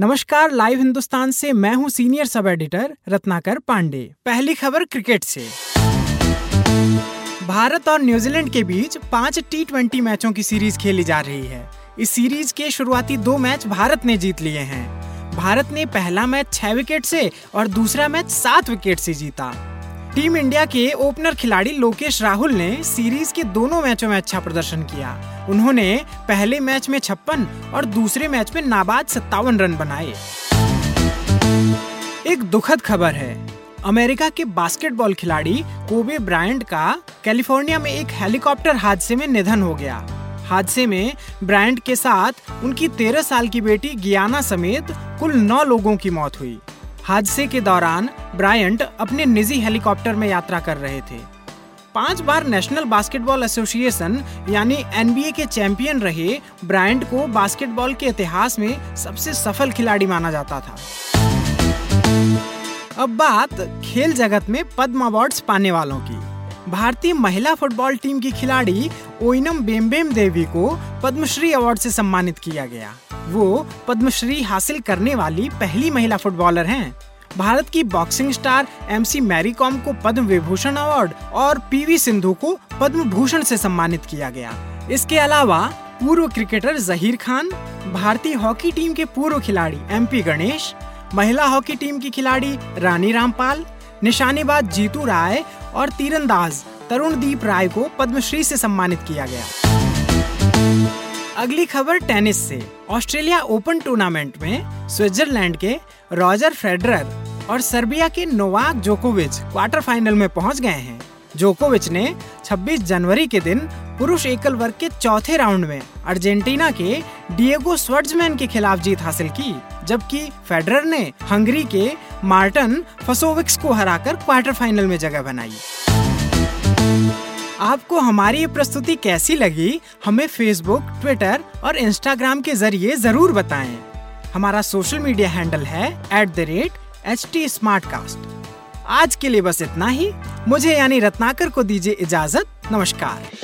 नमस्कार, लाइव हिंदुस्तान से मैं हूँ senior sub editor Ratnakar Pandey. पहली खबर क्रिकेट से। भारत और न्यूजीलैंड के बीच पाँच टी ट्वेंटी मैचों की सीरीज़ खेली जा रही है। इस सीरीज़ के शुरुआती दो मैच भारत ने जीत लिए हैं। भारत ने पहला मैच छह विकेट से और दूसरा मैच सात विकेट से जीता। टीम इंडिया के ओपनर खिलाड़ी लोकेश राहुल ने सीरीज़ के दोनों मैचों में अच्छा प्रदर्शन किया। उन्होंने पहले मैच में छप्पन और दूसरे मैच में नाबाद सत्तावन रन बनाए। एक दुखद खबर है, अमेरिका के बास्केटबॉल खिलाड़ी कोबे ब्रायंट का कैलिफ़ोर्निया में एक हेलीकॉप्टर हादसे में निधन हो गया। हादसे में ब्रायंट के साथ उनकी तेरह साल की बेटी गियाना समेत कुल नौ लोगों की मौत हुई। हादसे के दौरान ब्रायंट अपने निजी हेलीकॉप्टर में यात्रा कर रहे थे। पाँच बार नेशनल बास्केटबॉल एसोसिएशन यानी एनबीए के चैंपियन रहे ब्रायंट को बास्केटबॉल के इतिहास में सबसे सफल खिलाड़ी माना जाता था। अब बात खेल जगत में पद्म अवार्ड्स पाने वालों की। भारतीय महिला फुटबॉल टीम की खिलाड़ी ओइनम बेम्बेम देवी को पद्मश्री अवार्ड से सम्मानित किया गया। वो पद्मश्री हासिल करने वाली पहली महिला फुटबॉलर हैं। भारत की boxing star MC Mary Kom को पद्म विभूषण अवार्ड और पीवी सिंधु को पद्म भूषण से सम्मानित किया गया। इसके अलावा पूर्व क्रिकेटर जहीर खान, भारतीय हॉकी टीम के पूर्व खिलाड़ी एमपी गणेश, महिला हॉकी टीम की खिलाड़ी रानी रामपाल, निशानेबाज जीतू राय और तीरंदाज तरुणदीप राय को पद्मश्री से सम्मानित किया गया। अगली खबर टेनिस से। ऑस्ट्रेलिया ओपन टूर्नामेंट में स्विट्जरलैंड के रॉजर फेडरर और सर्बिया के नोवाक जोकोविच क्वार्टर फाइनल में पहुँच गए हैं। जोकोविच ने 26 जनवरी के दिन पुरुष एकल वर्ग के चौथे राउंड में अर्जेंटीना के डिएगो स्वर्ट्जमैन के खिलाफ जीत हासिल की, जबकि फेडरर ने हंगरी के मार्टन फसोविक्स को हराकर क्वार्टर फाइनल में जगह बनाई। आपको हमारी ये प्रस्तुति कैसी लगी, हमें फेसबुक ट्विटर और इंस्टाग्राम के ज़रिए ज़रूर बताएँ। हमारा सोशल मीडिया हैंडल है at the rate H T आज के लिए बस इतना ही। मुझे यानी रत्नाकर को दीजिए इजाज़त। नमस्कार।